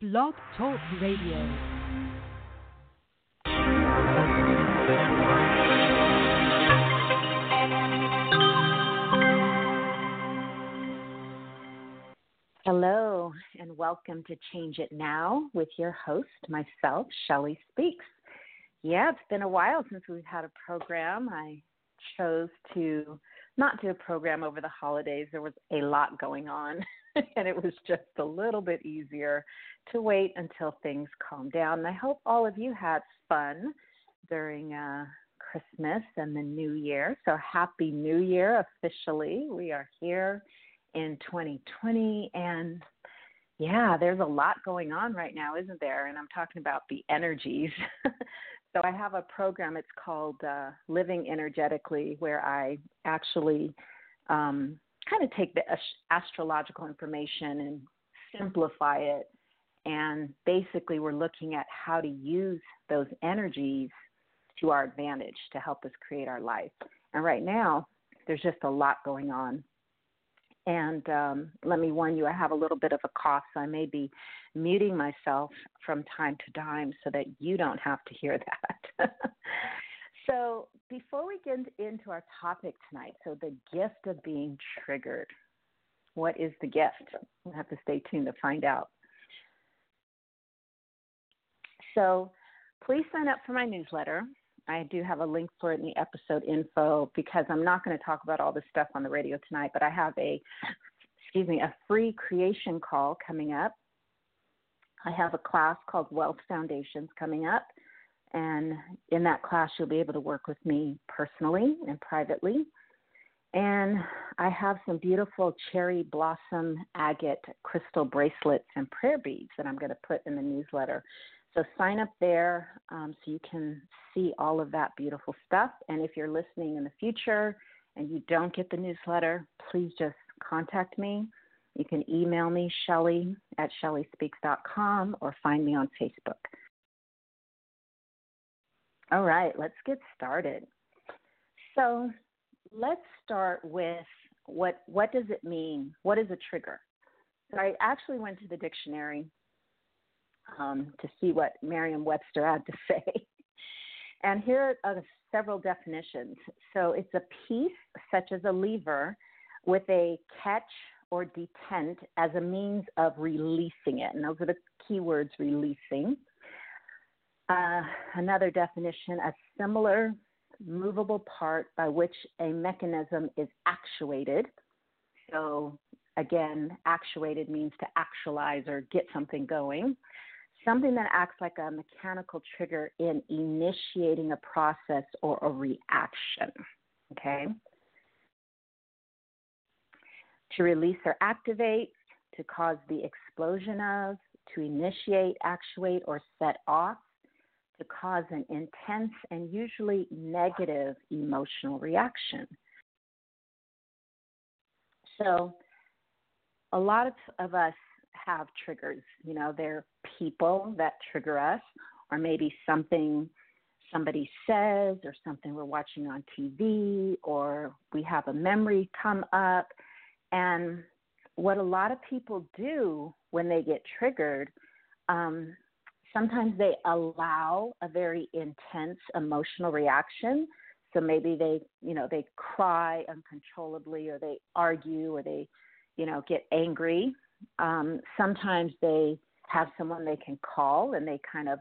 Blog Talk Radio. Hello, and welcome to Change It Now with your host, myself, Shelli Speaks. Yeah, it's been a while since we've had a program. I chose to not do a program over the holidays. There was a lot going on, and it was just a little bit easier to wait until things calmed down. And I hope all of you had fun during uh, Christmas and the New Year. So, Happy New Year officially. We are here in 2020, and yeah, there's a lot going on right now, isn't there? And I'm talking about the energies. so I have a program. It's called uh, Living Energetically, where I actually um, kind of take the astrological information and simplify it. And basically, we're looking at how to use those energies to our advantage to help us create our life. And right now, there's just a lot going on. And um, let me warn you, I have a little bit of a cough, so I may be muting myself from time to time so that you don't have to hear that. So, before we get into our topic tonight, so the gift of being triggered. What is the gift? We'll have to stay tuned to find out. So, please sign up for my newsletter. I do have a link for it in the episode info because I'm not going to talk about all this stuff on the radio tonight, but I have a excuse me, a free creation call coming up. I have a class called Wealth Foundations coming up. And in that class, you'll be able to work with me personally and privately. And I have some beautiful cherry blossom agate crystal bracelets and prayer beads that I'm going to put in the newsletter. So sign up there um, so you can see all of that beautiful stuff. And if you're listening in the future and you don't get the newsletter, please just contact me. You can email me, Shelli at shellispeaks.com, or find me on Facebook. All right, let's get started. So let's start with what what does it mean? What is a trigger? So I actually went to the dictionary um, to see what Merriam-Webster had to say. And here are several definitions. So it's a piece such as a lever with a catch or detent as a means of releasing it. And those are the key words releasing. Uh, another definition a similar movable part by which a mechanism is actuated. So, again, actuated means to actualize or get something going. Something that acts like a mechanical trigger in initiating a process or a reaction. Okay? to release or activate, to cause the explosion of, to initiate, actuate, or set off, to cause an intense and usually negative emotional reaction. So, a lot of, of us have triggers. You know, they're people that trigger us, or maybe something somebody says, or something we're watching on TV, or we have a memory come up and what a lot of people do when they get triggered, um, sometimes they allow a very intense emotional reaction. So maybe they, you know, they cry uncontrollably, or they argue, or they, you know, get angry. Um, sometimes they have someone they can call, and they kind of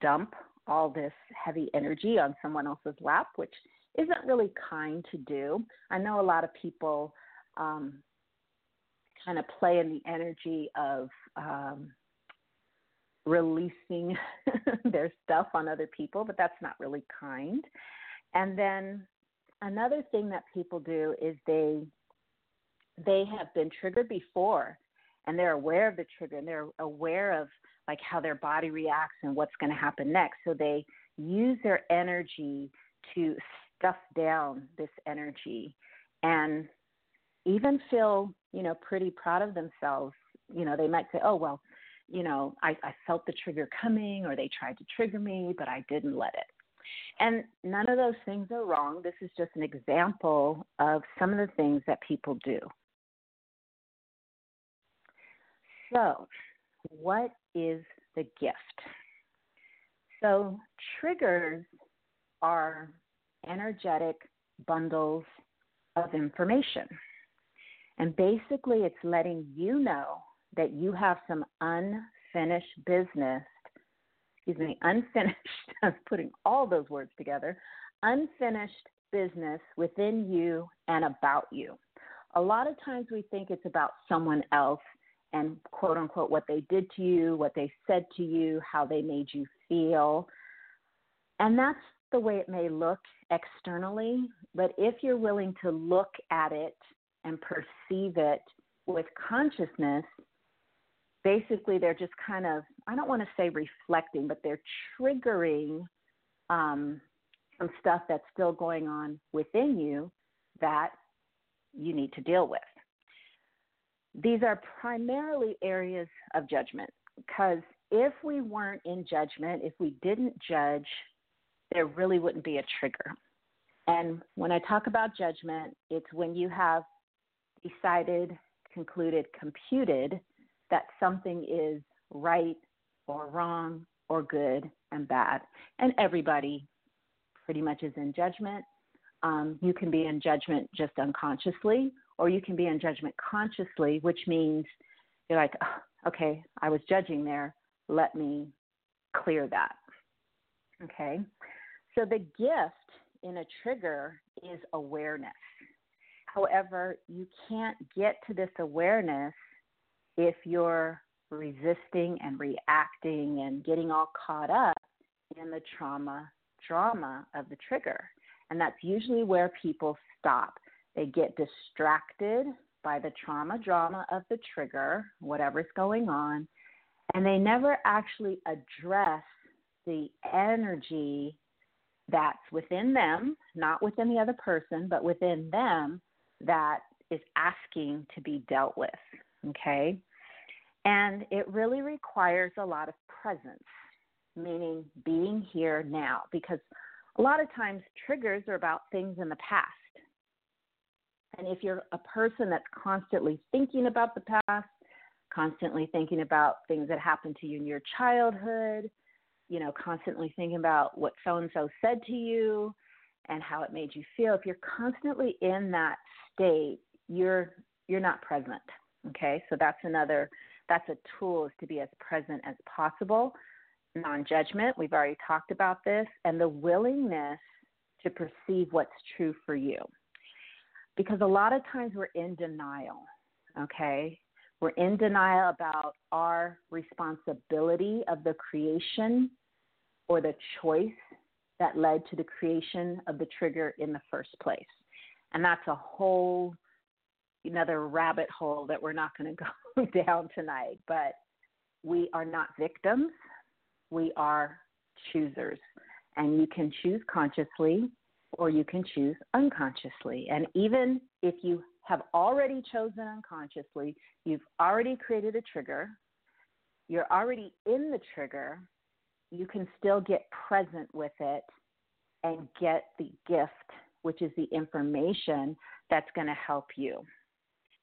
dump all this heavy energy on someone else's lap, which isn't really kind to do. I know a lot of people um, kind of play in the energy of um, releasing their stuff on other people, but that's not really kind. And then another thing that people do is they they have been triggered before and they're aware of the trigger and they're aware of like how their body reacts and what's going to happen next so they use their energy to stuff down this energy and even feel, you know, pretty proud of themselves. You know, they might say, oh, well, you know, I, I felt the trigger coming or they tried to trigger me, but I didn't let it. And none of those things are wrong. This is just an example of some of the things that people do. So what is the gift? So, triggers are energetic bundles of information. And basically, it's letting you know that you have some unfinished business, excuse me, unfinished, I'm putting all those words together, unfinished business within you and about you. A lot of times we think it's about someone else and quote unquote what they did to you, what they said to you, how they made you feel. And that's the way it may look externally, but if you're willing to look at it and perceive it with consciousness, basically they're just kind of, I don't want to say reflecting, but they're triggering um, some stuff that's still going on within you that you need to deal with. These are primarily areas of judgment because if we weren't in judgment, if we didn't judge, there really wouldn't be a trigger. And when I talk about judgment, it's when you have decided, concluded, computed that something is right or wrong or good and bad. And everybody pretty much is in judgment. Um, you can be in judgment just unconsciously, or you can be in judgment consciously, which means you're like, oh, okay, I was judging there. Let me clear that. Okay. So the gift in a trigger is awareness. However, you can't get to this awareness if you're resisting and reacting and getting all caught up in the trauma drama of the trigger. And that's usually where people stop. They get distracted by the trauma drama of the trigger, whatever's going on, and they never actually address the energy that's within them, not within the other person, but within them that is asking to be dealt with. Okay? And it really requires a lot of presence, meaning being here now, because a lot of times triggers are about things in the past. And if you're a person that's constantly thinking about the past, constantly thinking about things that happened to you in your childhood, you know, constantly thinking about what so and so said to you and how it made you feel, if you're constantly in that state, you're you're not present. Okay? So that's another that's a tool is to be as present as possible. Non-judgment, we've already talked about this, and the willingness to perceive what's true for you. Because a lot of times we're in denial, okay? We're in denial about our responsibility of the creation or the choice that led to the creation of the trigger in the first place. And that's a whole another rabbit hole that we're not going to go down tonight. But we are not victims, we are choosers. And you can choose consciously or you can choose unconsciously. And even if you have already chosen unconsciously, you've already created a trigger, you're already in the trigger, you can still get present with it and get the gift, which is the information that's going to help you.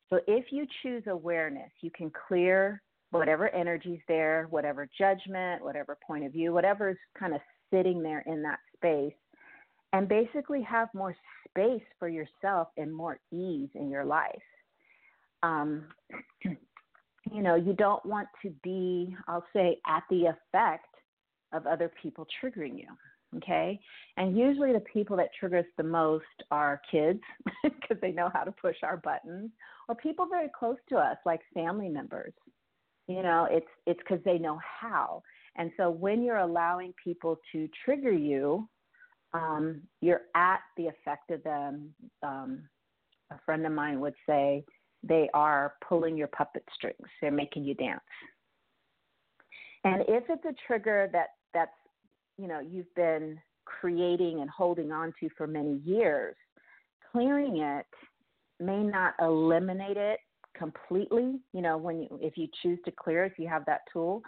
So if you choose awareness, you can clear whatever energy's there, whatever judgment, whatever point of view, whatever's kind of sitting there in that space, and basically have more space for yourself and more ease in your life. Um, you know, you don't want to be, I'll say, at the effect of other people triggering you. Okay. And usually the people that trigger us the most are kids because they know how to push our buttons or people very close to us like family members. You know, it's it's because they know how. And so when you're allowing people to trigger you, um, you're at the effect of them. Um, a friend of mine would say they are pulling your puppet strings. They're making you dance. And if it's a trigger that that's you know you've been creating and holding on to for many years, clearing it may not eliminate it completely. You know, when you if you choose to clear, if you have that tool,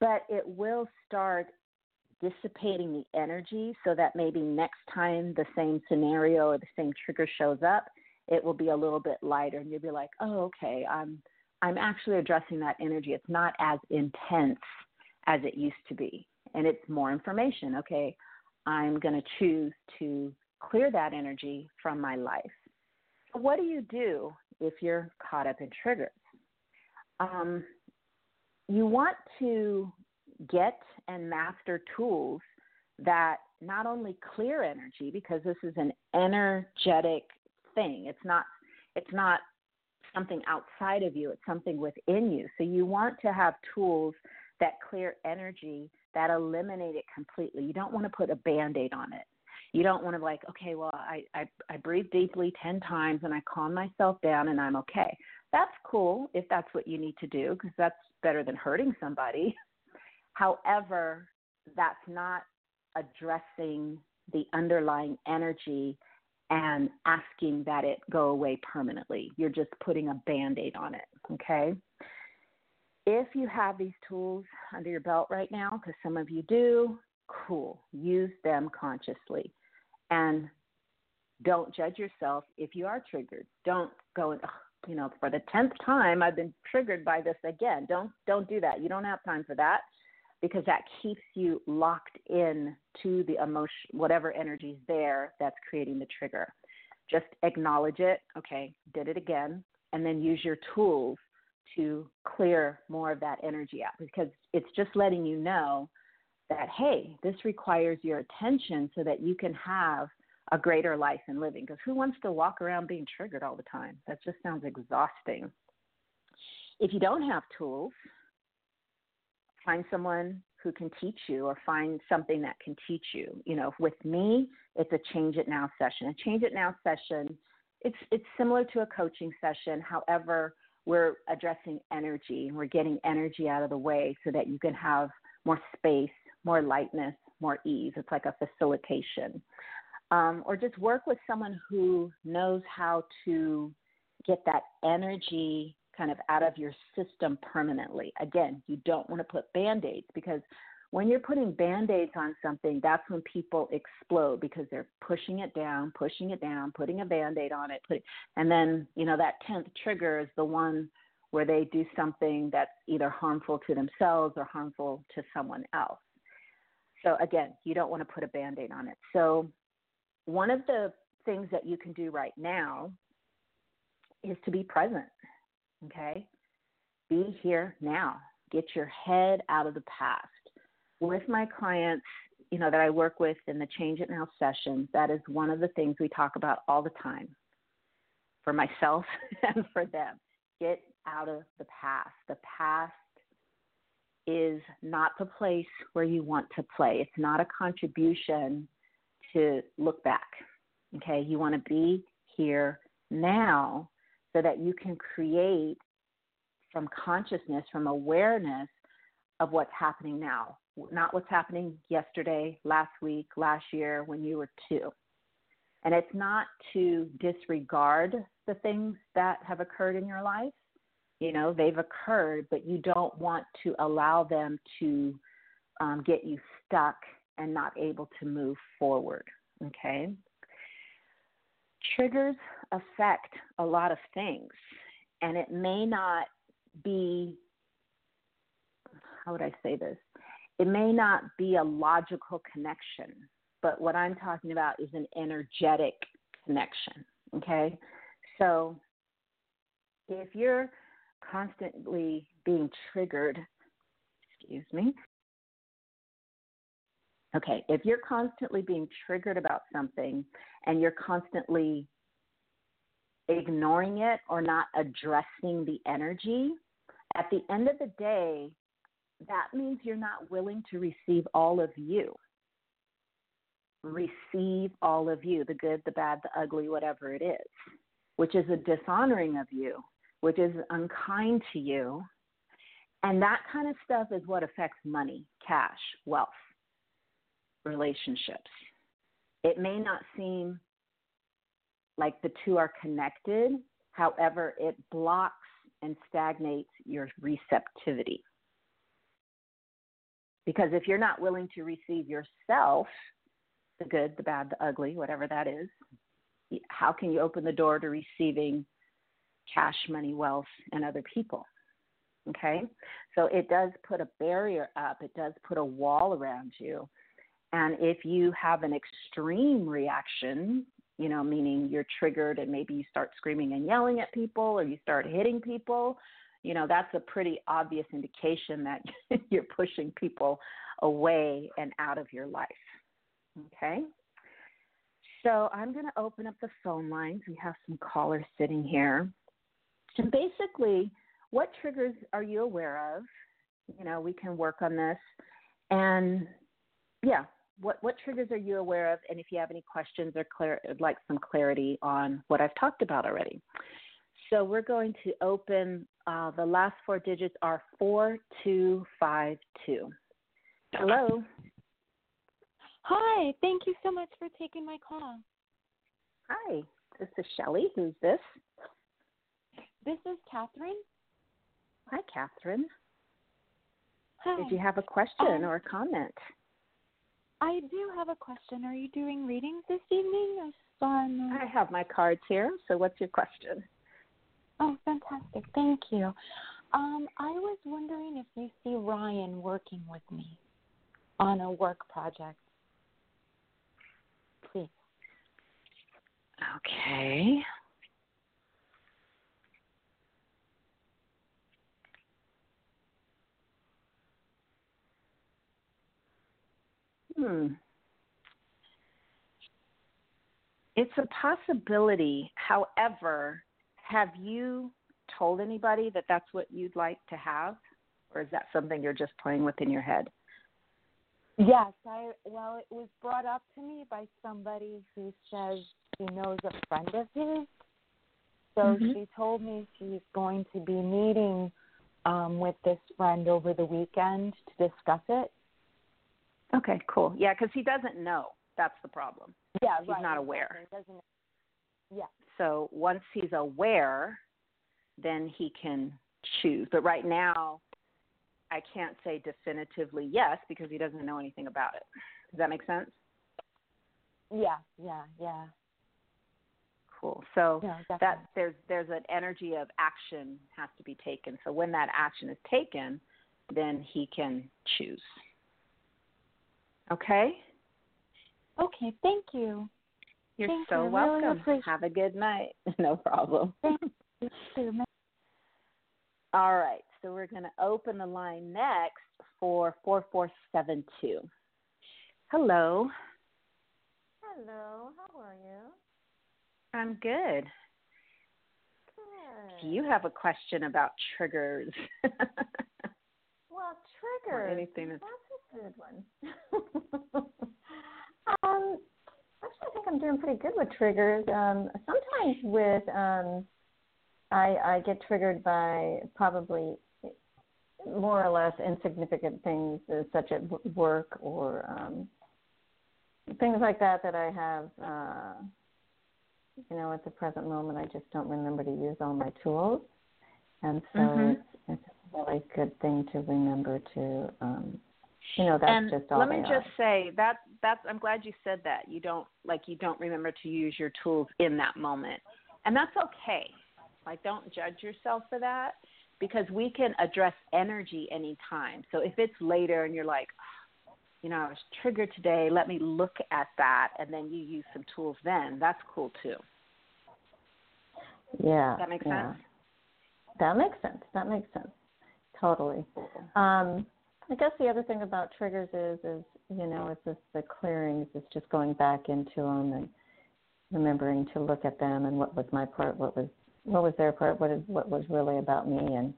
but it will start dissipating the energy so that maybe next time the same scenario or the same trigger shows up, it will be a little bit lighter and you'll be like, "Oh, okay, I'm I'm actually addressing that energy. It's not as intense as it used to be. And it's more information. Okay, I'm going to choose to clear that energy from my life. So, what do you do if you're caught up in triggers? Um, you want to get and master tools that not only clear energy because this is an energetic thing. It's not it's not something outside of you, it's something within you. So you want to have tools that clear energy that eliminate it completely. You don't want to put a band-aid on it. You don't want to like, okay, well, I, I, I breathe deeply 10 times and I calm myself down and I'm okay. That's cool if that's what you need to do because that's better than hurting somebody. However, that's not addressing the underlying energy and asking that it go away permanently. You're just putting a band aid on it, okay? If you have these tools under your belt right now, because some of you do, cool. Use them consciously. And don't judge yourself if you are triggered. Don't go you know, for the tenth time I've been triggered by this again. Don't don't do that. You don't have time for that because that keeps you locked in to the emotion, whatever energy is there that's creating the trigger. Just acknowledge it. Okay, did it again, and then use your tools to clear more of that energy out because it's just letting you know that hey, this requires your attention so that you can have a greater life and living. Because who wants to walk around being triggered all the time? That just sounds exhausting. If you don't have tools, find someone who can teach you or find something that can teach you. You know, with me, it's a change it now session. A change it now session, it's it's similar to a coaching session. However, we're addressing energy. And we're getting energy out of the way so that you can have more space, more lightness, more ease. It's like a facilitation. Um, or just work with someone who knows how to get that energy kind of out of your system permanently. Again, you don't want to put band aids because when you're putting band aids on something, that's when people explode because they're pushing it down, pushing it down, putting a band aid on it. And then, you know, that 10th trigger is the one where they do something that's either harmful to themselves or harmful to someone else. So, again, you don't want to put a band aid on it. So, one of the things that you can do right now is to be present Okay? Be here now. Get your head out of the past. With my clients, you know, that I work with in the Change It Now sessions, that is one of the things we talk about all the time for myself and for them. Get out of the past. The past is not the place where you want to play. It's not a contribution to look back. Okay, you want to be here now so that you can create from consciousness, from awareness of what's happening now, not what's happening yesterday, last week, last year when you were two. And it's not to disregard the things that have occurred in your life. You know, they've occurred, but you don't want to allow them to um, get you stuck and not able to move forward. Okay? triggers affect a lot of things, and it may not be how would I say this? It may not be a logical connection, but what I'm talking about is an energetic connection. Okay? So if you're constantly being triggered, excuse me, Okay, if you're constantly being triggered about something and you're constantly ignoring it or not addressing the energy, at the end of the day, that means you're not willing to receive all of you. Receive all of you the good, the bad, the ugly, whatever it is, which is a dishonoring of you, which is unkind to you. And that kind of stuff is what affects money, cash, wealth relationships. It may not seem like the two are connected, however, it blocks and stagnates your receptivity. Because if you're not willing to receive yourself, the good, the bad, the ugly, whatever that is, how can you open the door to receiving cash, money, wealth, and other people. Okay? So it does put a barrier up, it does put a wall around you. And if you have an extreme reaction, you know, meaning you're triggered and maybe you start screaming and yelling at people or you start hitting people, you know, that's a pretty obvious indication that you're pushing people away and out of your life. Okay? So I'm going to open up the phone lines. We have some callers sitting here. And basically, what triggers are you aware of? You know, we can work on this. And yeah, what, what triggers are you aware of? And if you have any questions or clear, like some clarity on what I've talked about already. So we're going to open uh, the last four digits are 4252. Hello. Hi, thank you so much for taking my call. Hi, this is Shelli. Who's this? This is Catherine. Hi, Catherine. Hi. Did you have a question um, or a comment? I do have a question. Are you doing readings this evening? I, I have my cards here. So, what's your question? Oh, fantastic. Thank you. Um, I was wondering if you see Ryan working with me on a work project. Please. Okay. Hmm. It's a possibility. However, have you told anybody that that's what you'd like to have? Or is that something you're just playing with in your head? Yes, I well, it was brought up to me by somebody who says she knows a friend of his. So mm-hmm. she told me she's going to be meeting um, with this friend over the weekend to discuss it. Okay, cool. Yeah, because he doesn't know. That's the problem. Yeah, he's right, not aware. Exactly. Doesn't. Yeah. So once he's aware, then he can choose. But right now, I can't say definitively yes because he doesn't know anything about it. Does that make sense? Yeah, yeah, yeah. Cool. So yeah, that there's there's an energy of action has to be taken. So when that action is taken, then he can choose. Okay? Okay, thank you. You're thank so you. welcome. Really Have a good night. no problem. Thank you. All right, so we're going to open the line next for 4472. Hello. Hello, how are you? I'm good. Good. Do you have a question about triggers? well, triggers. Or anything that's, that's a good one. um, actually, I think I'm doing pretty good with triggers. Um, sometimes with um, I, I get triggered by probably more or less insignificant things uh, such as work or um, things like that that I have. Uh, you know, at the present moment, I just don't remember to use all my tools, and so mm-hmm. it's, it's a really good thing to remember to. Um, you know, that's and just all. Let me just say that that's. I'm glad you said that. You don't like you don't remember to use your tools in that moment, and that's okay like, don't judge yourself for that because we can address energy anytime. So if it's later and you're like, you know, I was triggered today, let me look at that, and then you use some tools then, that's cool too. Yeah. That makes yeah. sense? That makes sense. That makes sense. Totally. Um, I guess the other thing about triggers is, is you know, it's just the clearings. It's just going back into them and remembering to look at them and what was my part, what was what was their part, what is what was really about me, and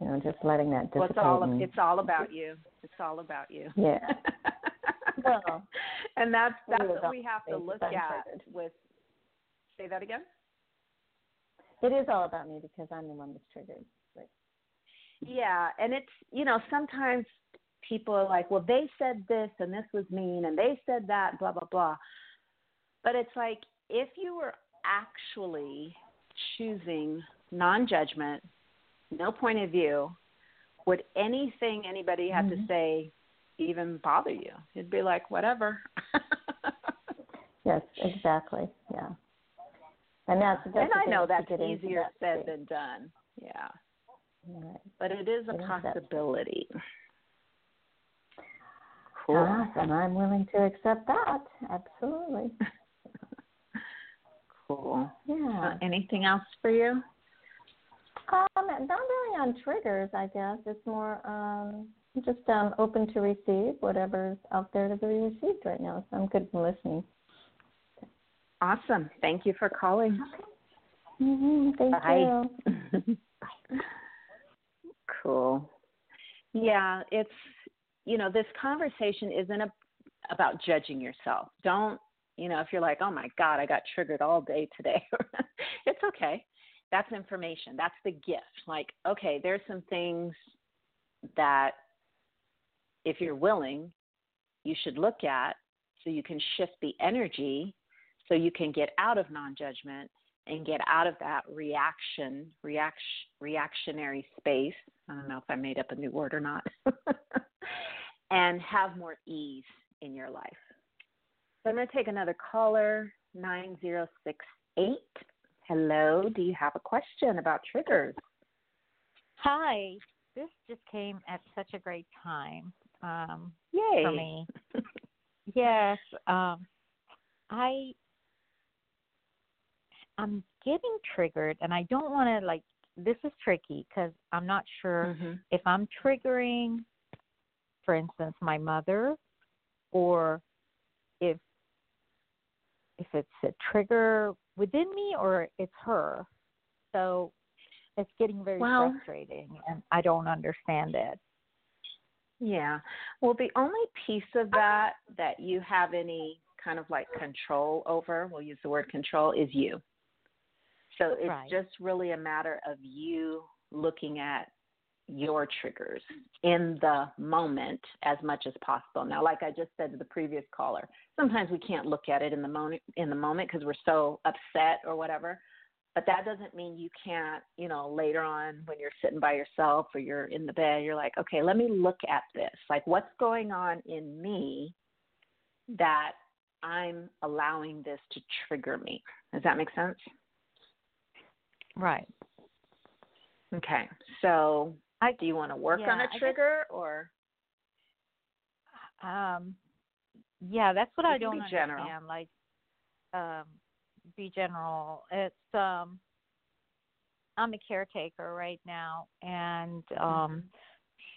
you know, just letting that dissipate. Well, it's all and, it's all about you. It's all about you. Yeah. well, and that's that's what we have to look at with. Say that again. It is all about me because I'm the one that's triggered. Yeah, and it's you know sometimes people are like, well, they said this and this was mean, and they said that, blah blah blah. But it's like if you were actually choosing non judgment, no point of view, would anything anybody had mm-hmm. to say even bother you? It'd be like, whatever. yes, exactly. Yeah. And that's, that's and I know that's easier said than done. Yeah. Right. But it is a It is that possibility. Cool. Awesome. I'm willing to accept that. Absolutely. cool. Yeah. Uh, anything else for you? Um, not really on triggers, I guess. It's more um just um open to receive whatever's out there to be received right now. So I'm good for listening. Awesome. Thank you for calling. Mm-hmm. Thank Bye. you. cool. Yeah, it's you know, this conversation isn't a, about judging yourself. Don't, you know, if you're like, "Oh my god, I got triggered all day today." it's okay. That's information. That's the gift. Like, okay, there's some things that if you're willing, you should look at so you can shift the energy so you can get out of non-judgment and get out of that reaction, reaction, reactionary space. I don't know if I made up a new word or not, and have more ease in your life. So I'm going to take another caller, 9068. Hello, do you have a question about triggers? Hi, this just came at such a great time um, Yay. for me. yes, um, I I'm getting triggered, and I don't want to like. This is tricky because I'm not sure Mm-hmm. if I'm triggering, for instance, my mother, or if if it's a trigger within me or it's her. So it's getting very Well- frustrating, and I don't understand it. Yeah. Well, the only piece of that that you have any kind of like control over, we'll use the word control, is you. So it's Right. just really a matter of you looking at your triggers in the moment as much as possible. Now, like I just said to the previous caller, sometimes we can't look at it in the moment in the moment because we're so upset or whatever. But that doesn't mean you can't, you know, later on when you're sitting by yourself or you're in the bed, you're like, okay, let me look at this. Like, what's going on in me that I'm allowing this to trigger me? Does that make sense? Right. Okay. So, I do you want to work yeah, on a guess- trigger or? Um, yeah, that's what It I don't be general. understand. Like, um, be general. It's um, I'm a caretaker right now, and um, Mm-hmm.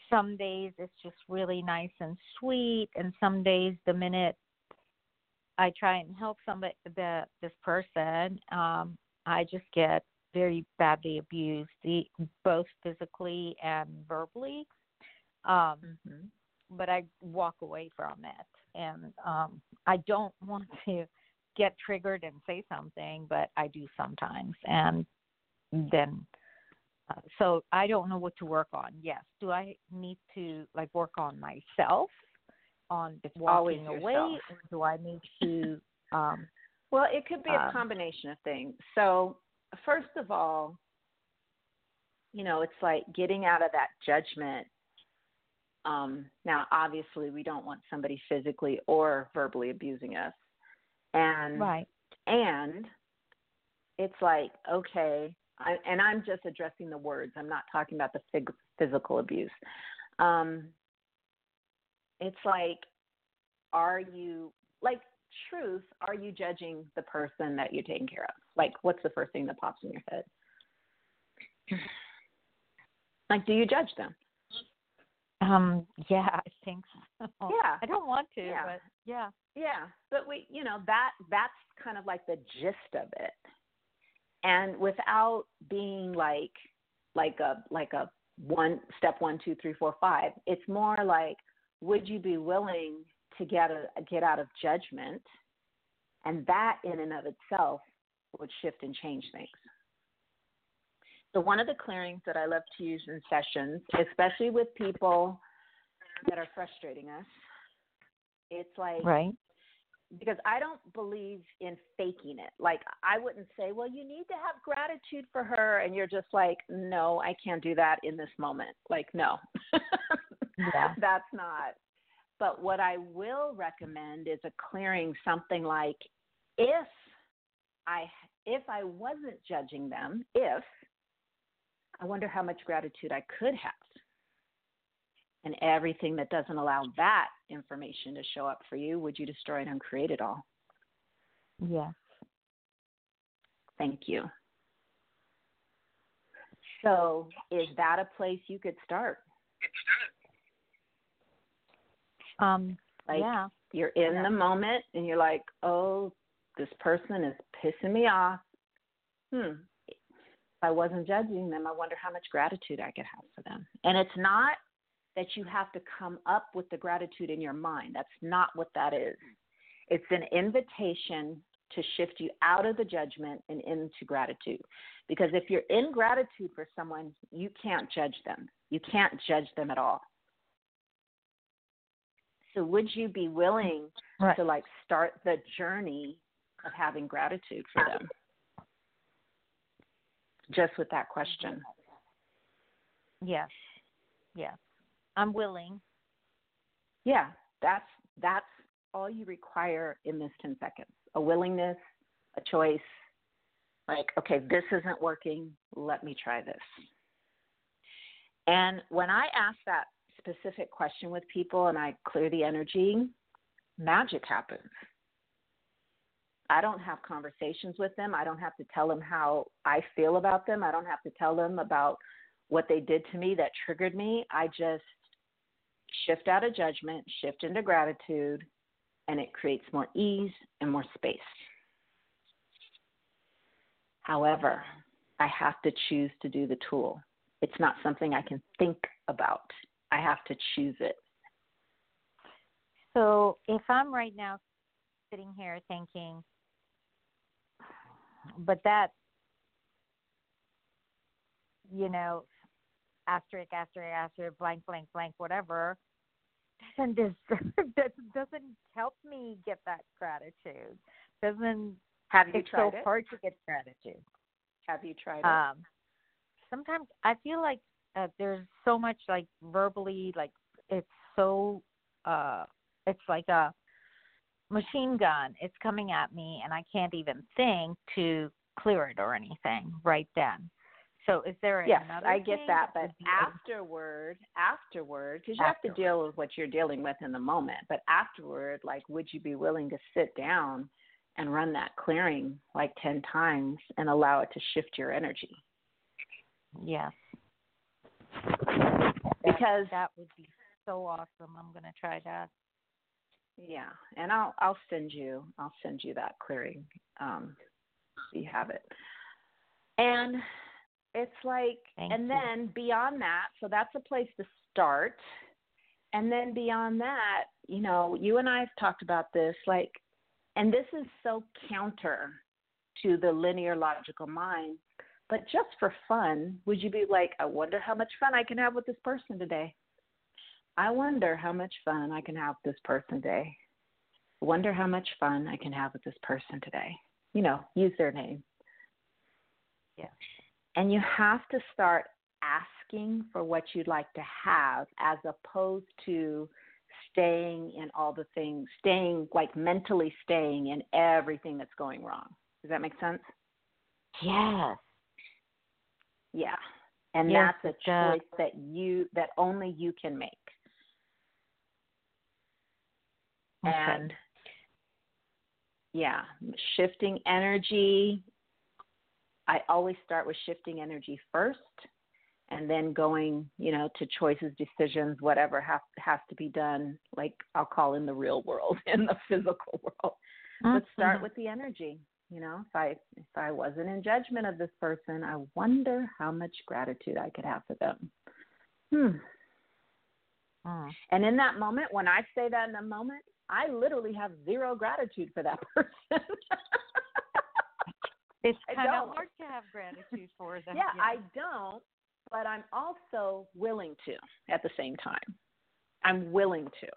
some days it's just really nice and sweet, and some days the minute I try and help somebody, the this person, um, I just get very badly abused, the, both physically and verbally. Um, Mhm. but I walk away from it. And um I don't want to get triggered and say something, but I do sometimes. And then uh, so I don't know what to work on. Yes, do I need to like work on myself on It's walking away or do I need to um Well, it could be a Um, combination of things. So, first of all, you know, it's like getting out of that judgment. Um, now, obviously, we don't want somebody physically or verbally abusing us, and right. and it's like okay, I, and I'm just addressing the words. I'm not talking about the phys- physical abuse. Um, it's like, are you like truth? Are you judging the person that you're taking care of? Like, what's the first thing that pops in your head? Like, do you judge them? Um yeah, I think so. Yeah. I don't want to, Yeah. but yeah. Yeah, but we, you know, that that's kind of like the gist of it, and without being like like a like a one step one two three four five. It's more like, would you be willing to get a get out of judgment, and that in and of itself would shift and change things. So one of the clearings that I love to use in sessions, especially with people that are frustrating us, it's like Right. because I don't believe in faking it. Like I wouldn't say, "Well, you need to have gratitude for her," and you're just like, "No, I can't do that in this moment." Like, no, Yeah. that's not. But what I will recommend is a clearing something like, if I if I wasn't judging them, if I wonder how much gratitude I could have. And everything that doesn't allow that information to show up for you, would you destroy it and create it all? Yes. Thank you. So, is that a place you could start? Um, like, yeah. You're in yeah. the moment and you're like, oh, this person is pissing me off. Hmm. If I wasn't judging them, I wonder how much gratitude I could have for them. And it's not that you have to come up with the gratitude in your mind. That's not what that is. It's an invitation to shift you out of the judgment and into gratitude. Because if you're in gratitude for someone, you can't judge them. You can't judge them at all. So would you be willing right. to like start the journey of having gratitude for them? Just with that question. Yes. Yes. I'm willing. Yeah, that's that's all you require in this 10 seconds. A willingness, a choice. Like, okay, this isn't working. Let me try this. And when I ask that specific question with people and I clear the energy, magic happens. I don't have conversations with them. I don't have to tell them how I feel about them. I don't have to tell them about what they did to me that triggered me. I just shift out of judgment, shift into gratitude, and it creates more ease and more space. However, I have to choose to do the tool. It's not something I can think about. I have to choose it. So if I'm right now sitting here thinking, but that, you know, asterisk, asterisk, asterisk, blank, blank, blank, whatever, doesn't deserve, doesn't help me get that gratitude. Doesn't have you it's tried so it? hard to get gratitude. Have you tried it? Um, sometimes I feel like uh, there's so much like verbally, like it's so, uh, it's like a machine gun. It's coming at me, and I can't even think to clear it or anything right then. So is there yes? I get that, but afterward, afterward, because you have to deal with what you're dealing with in the moment. But afterward, like, would you be willing to sit down and run that clearing like ten times and allow it to shift your energy? yes, Because that would be so awesome. I'm gonna try that. Yeah, and I'll I'll send you I'll send you that clearing. Um, so you have it. And it's like, Thank and you. then beyond that, so that's a place to start. And then beyond that, you know, you and I have talked about this, like, and this is so counter to the linear logical mind. But just for fun, would you be like, I wonder how much fun I can have with this person today? I wonder how much fun I can have with this person today. I Wonder how much fun I can have with this person today. You know, use their name. Yeah. And you have to start asking for what you'd like to have as opposed to staying in all the things, staying like mentally staying in everything that's going wrong. Does that make sense? Yes. Yeah. And Yes, that's a choice that you that only you can make. Okay. and yeah shifting energy i always start with shifting energy first and then going you know to choices decisions whatever has has to be done like i'll call in the real world in the physical world let's start Mhm. with the energy you know if i if i wasn't in judgment of this person i wonder how much gratitude i could have for them hmm Mm. and in that moment, when I say that in a moment, I literally have zero gratitude for that person. It's kind of hard to have gratitude for them. yeah, I don't, but I'm also willing to at the same time. I'm willing to.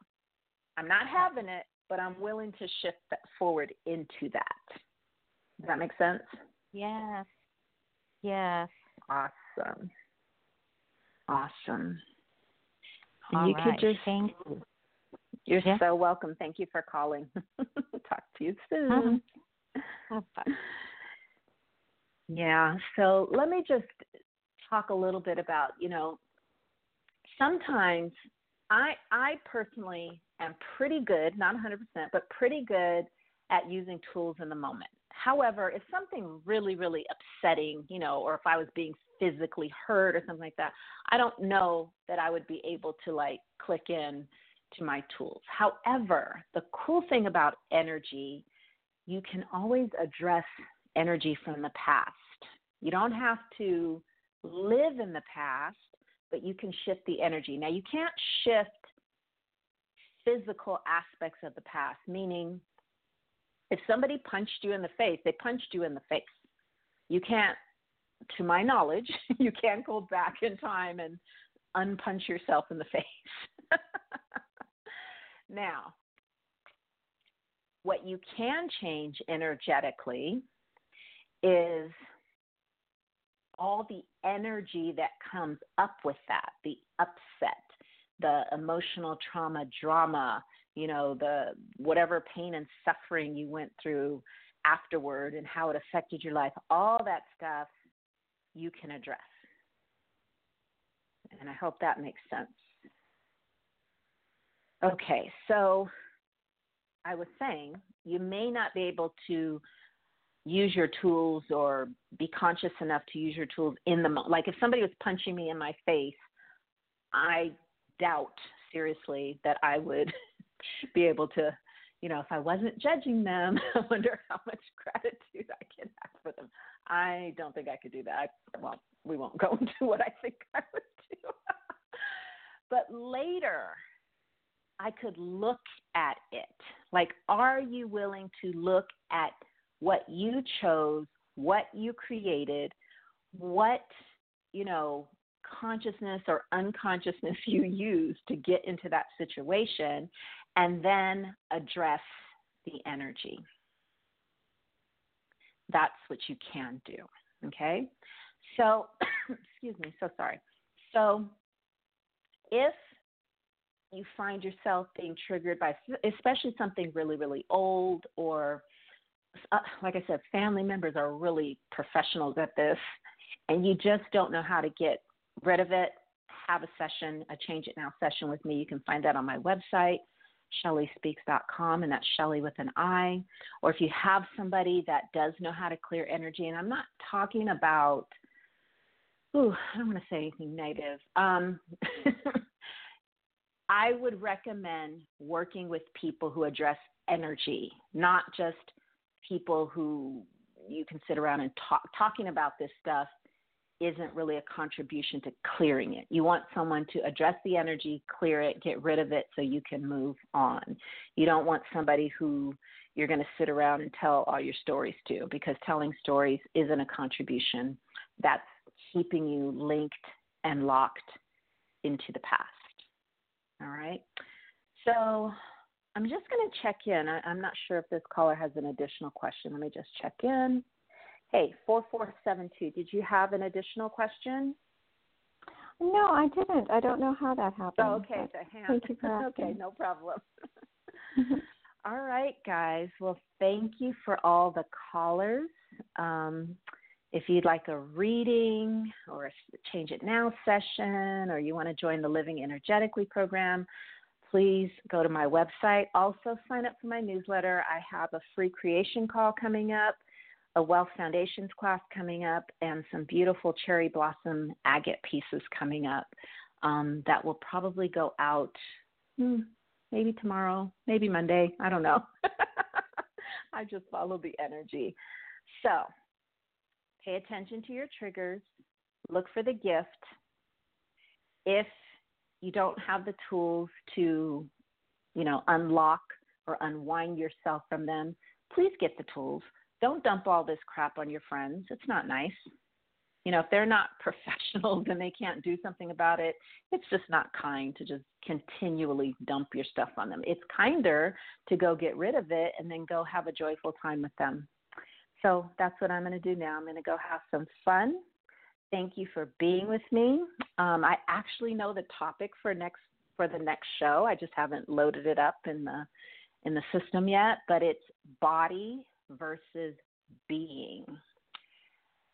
I'm not having it, but I'm willing to shift that forward into that. Does that make sense? Yes. Yes. Awesome. Awesome. All you right. could just Thank you. You're Yeah. so welcome. Thank you for calling. Talk to you soon. Uh-huh. Bye. Yeah. So let me just talk a little bit about, you know, sometimes I I personally am pretty good, not 100%, but pretty good at using tools in the moment. However, if something really really upsetting, you know, or if I was being physically hurt or something like that, I don't know that I would be able to like click in to my tools. However, the cool thing about energy, you can always address energy from the past. You don't have to live in the past, but you can shift the energy. Now, you can't shift physical aspects of the past, meaning if somebody punched you in the face, they punched you in the face. You can't, to my knowledge, you can't go back in time and unpunch yourself in the face. now, what you can change energetically is all the energy that comes up with that, the upset, the emotional trauma, drama, you know, the whatever pain and suffering you went through afterward and how it affected your life, all that stuff you can address. And I hope that makes sense. Okay, so I was saying you may not be able to use your tools or be conscious enough to use your tools in the moment. Like if somebody was punching me in my face, I doubt seriously that I would be able to, you know, if I wasn't judging them, I wonder how much gratitude I can have for them. I don't think I could do that. I, well, we won't go into what I think I would do. but later, I could look at it. Like, are you willing to look at what you chose, what you created, what, you know, consciousness or unconsciousness you use to get into that situation, and then address the energy. That's what you can do. Okay? So, excuse me, so sorry. So, if you find yourself being triggered by, especially something really, really old or uh, like I said, family members are really professionals at this, and you just don't know how to get rid of it, have a session, a Change It Now session with me. You can find that on my website, shellispeaks.com, and that's Shelli with an I. Or if you have somebody that does know how to clear energy, and I'm not talking about, ooh, I don't want to say anything negative. Um, I would recommend working with people who address energy, not just people who you can sit around and talk talking about this stuff isn't really a contribution to clearing it. You want someone to address the energy, clear it, get rid of it so you can move on. You don't want somebody who you're going to sit around and tell all your stories to because telling stories isn't a contribution. That's keeping you linked and locked into the past. All right. So I'm just going to check in. I, am not sure if this caller has an additional question. Let me just check in. Hey, 4472, did you have an additional question? No, I didn't. I don't know how that happened. Oh, okay. Thank you for asking. okay, no problem. all right, guys. Well, thank you for all the callers. Um, if you'd like a reading or a Change It Now session, or you want to join the Living Energetically program, please go to my website. Also, sign up for my newsletter. I have a free creation call coming up, a Wealth Foundations class coming up, and some beautiful cherry blossom agate pieces coming up um, that will probably go out hmm, maybe tomorrow, maybe Monday. I don't know. I just follow the energy. So, pay attention to your triggers, look for the gift. If you don't have the tools to, you know, unlock or unwind yourself from them, please get the tools. Don't dump all this crap on your friends. It's not nice. You know, if they're not professionals and they can't do something about it, it's just not kind to just continually dump your stuff on them. It's kinder to go get rid of it and then go have a joyful time with them. So that's what I'm going to do now. I'm going to go have some fun Thank you for being with me. Um, I actually know the topic for next for the next show. I just haven't loaded it up in the in the system yet, but it's body versus being.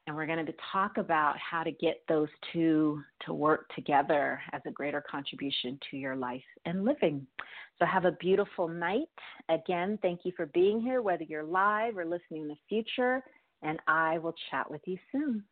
and we're going to talk about how to get those two to work together as a greater contribution to your life and living. So, have a beautiful night. Again, thank you for being here, whether you're live or listening in the future, and I will chat with you soon.